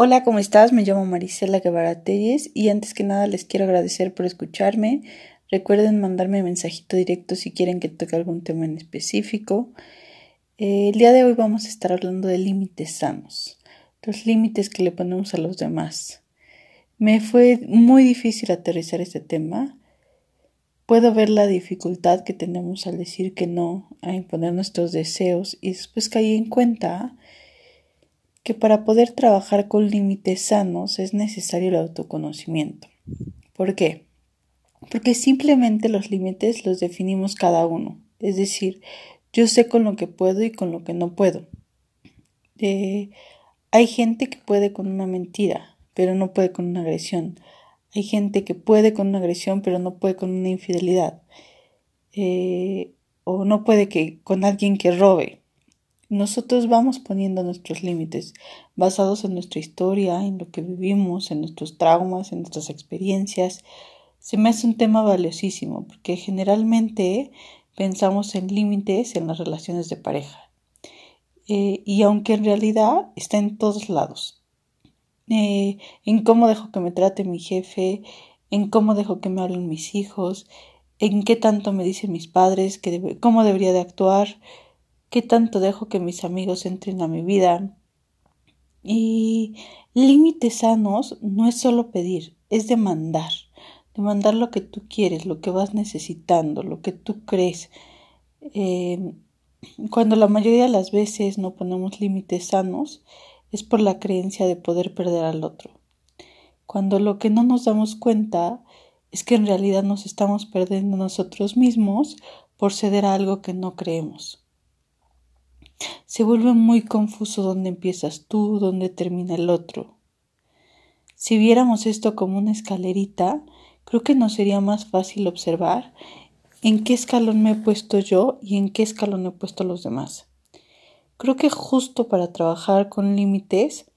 Hola, ¿cómo estás? Me llamo Marisela Guevara Telles y antes que nada les quiero agradecer por escucharme. Recuerden mandarme mensajito directo si quieren que toque algún tema en específico. Eh, el día de hoy vamos a estar hablando de límites sanos, los límites que le ponemos a los demás. Me fue muy difícil aterrizar este tema. Puedo ver la dificultad que tenemos al decir que no, a imponer nuestros deseos y después caí en cuenta que para poder trabajar con límites sanos es necesario el autoconocimiento. ¿Por qué? Porque simplemente los límites los definimos cada uno. Es decir, yo sé con lo que puedo y con lo que no puedo. Eh, hay gente que puede con una mentira, pero no puede con una agresión. Hay gente que puede con una agresión, pero no puede con una infidelidad. Eh, o no puede que con alguien que robe. Nosotros vamos poniendo nuestros límites basados en nuestra historia, en lo que vivimos, en nuestros traumas, en nuestras experiencias. Se me hace un tema valiosísimo porque generalmente pensamos en límites en las relaciones de pareja. Eh, y aunque en realidad está en todos lados. Eh, en cómo dejo que me trate mi jefe, en cómo dejo que me hablen mis hijos, en qué tanto me dicen mis padres, que cómo debería de actuar, qué tanto dejo que mis amigos entren a mi vida. Y límites sanos no es solo pedir, es demandar. Demandar lo que tú quieres, lo que vas necesitando, lo que tú crees. Em, cuando la mayoría de las veces no ponemos límites sanos, es por la creencia de poder perder al otro. Cuando lo que no nos damos cuenta es que en realidad nos estamos perdiendo nosotros mismos por ceder a algo que no creemos. Se vuelve muy confuso dónde empiezas tú, dónde termina el otro. Si viéramos esto como una escalerita, creo que nos sería más fácil observar en qué escalón me he puesto yo y en qué escalón he puesto los demás. Creo que justo para trabajar con límites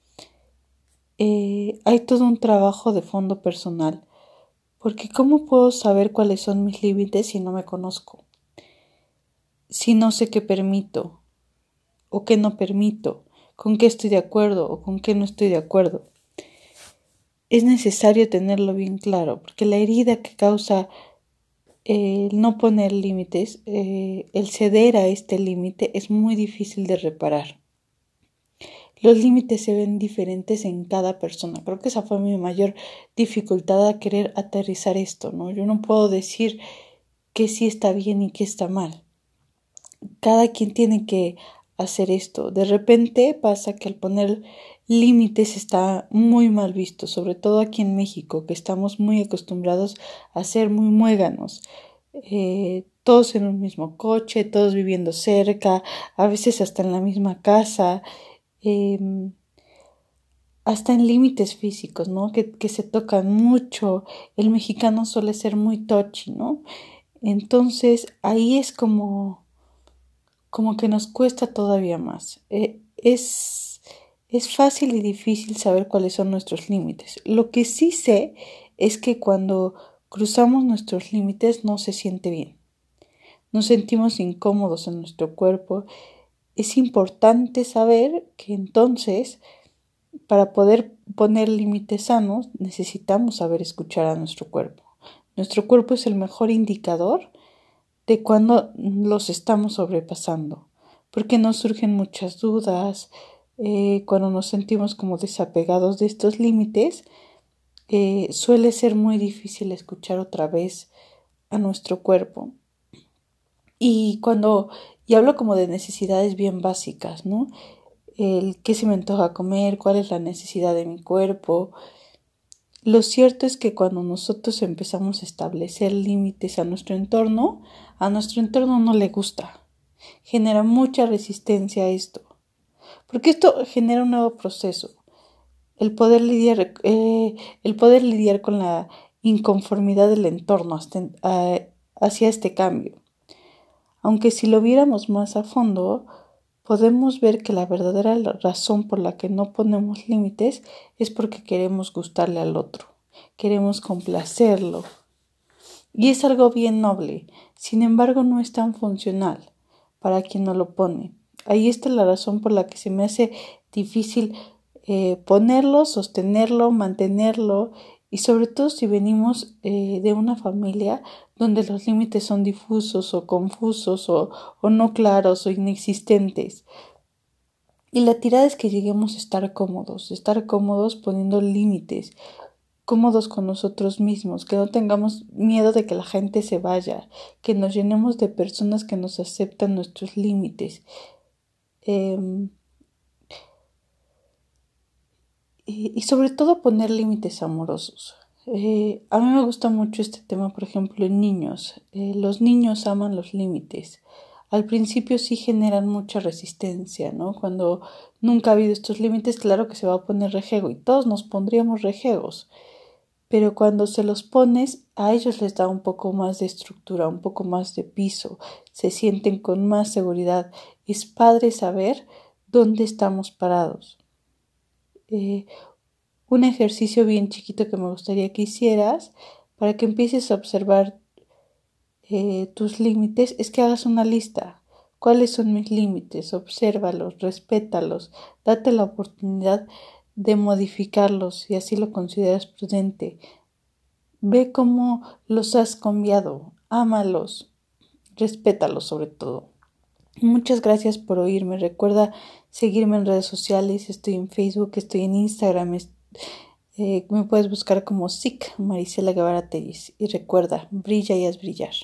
eh, hay todo un trabajo de fondo personal, porque ¿cómo puedo saber cuáles son mis límites si no me conozco? Si no sé qué permito, o qué no permito, con qué estoy de acuerdo o con qué no estoy de acuerdo. Es necesario tenerlo bien claro, porque la herida que causa el no poner límites, eh, el ceder a este límite es muy difícil de reparar. Los límites se ven diferentes en cada persona. Creo que esa fue mi mayor dificultad a querer aterrizar esto, ¿no? Yo no puedo decir que sí está bien y que está mal. Cada quien tiene que hacer esto. De repente pasa que al poner límites está muy mal visto, sobre todo aquí en México, que estamos muy acostumbrados a ser muy muéganos. Eh, todos en un mismo coche, todos viviendo cerca, a veces hasta en la misma casa, em, hasta en límites físicos, ¿no? Que, que se tocan mucho. El mexicano suele ser muy touchy, ¿no? Entonces ahí es como como que nos cuesta todavía más. Eh, es, es fácil y difícil saber cuáles son nuestros límites. Lo que sí sé es que cuando cruzamos nuestros límites no se siente bien. Nos sentimos incómodos en nuestro cuerpo. Es importante saber que entonces, para poder poner límites sanos, necesitamos saber escuchar a nuestro cuerpo. Nuestro cuerpo es el mejor indicador de cuando los estamos sobrepasando, porque nos surgen muchas dudas, eh, cuando nos sentimos como desapegados de estos límites, eh, suele ser muy difícil escuchar otra vez a nuestro cuerpo. Y cuando, y hablo como de necesidades bien básicas, ¿no? El qué se me antoja comer, cuál es la necesidad de mi cuerpo, lo cierto es que cuando nosotros empezamos a establecer límites a nuestro entorno, a nuestro entorno no le gusta. Genera mucha resistencia a esto. Porque esto genera un nuevo proceso. El poder lidiar, eh, el poder lidiar con la inconformidad del entorno hacia este cambio. Aunque si lo viéramos más a fondo, podemos ver que la verdadera razón por la que no ponemos límites es porque queremos gustarle al otro, queremos complacerlo. Y es algo bien noble, sin embargo no es tan funcional para quien no lo pone. Ahí está la razón por la que se me hace difícil eh, ponerlo, sostenerlo, mantenerlo y sobre todo si venimos eh, de una familia donde los límites son difusos o confusos o, o no claros o inexistentes. Y la tirada es que lleguemos a estar cómodos, estar cómodos poniendo límites, cómodos con nosotros mismos, que no tengamos miedo de que la gente se vaya, que nos llenemos de personas que nos aceptan nuestros límites. Y, sobre todo poner límites amorosos. Eh, a mí me gusta mucho este tema, por ejemplo, en niños. Eh, los niños aman los límites. Al principio sí generan mucha resistencia, ¿no? Cuando nunca ha habido estos límites, claro que se va a poner rejego y todos nos pondríamos rejegos. Pero cuando se los pones, a ellos les da un poco más de estructura, un poco más de piso, se sienten con más seguridad. Es padre saber dónde estamos parados. Eh, un ejercicio bien chiquito que me gustaría que hicieras para que empieces a observar eh, tus límites es que hagas una lista. ¿Cuáles son mis límites? Obsérvalos, respétalos, date la oportunidad de modificarlos si así lo consideras prudente. Ve cómo los has cambiado, ámalos, respétalos sobre todo. Muchas gracias por oírme. Recuerda seguirme en redes sociales. Estoy en Facebook, estoy en Instagram. Eh, me puedes buscar como SIC Marisela Guevara Tellis. Y recuerda, brilla y haz brillar.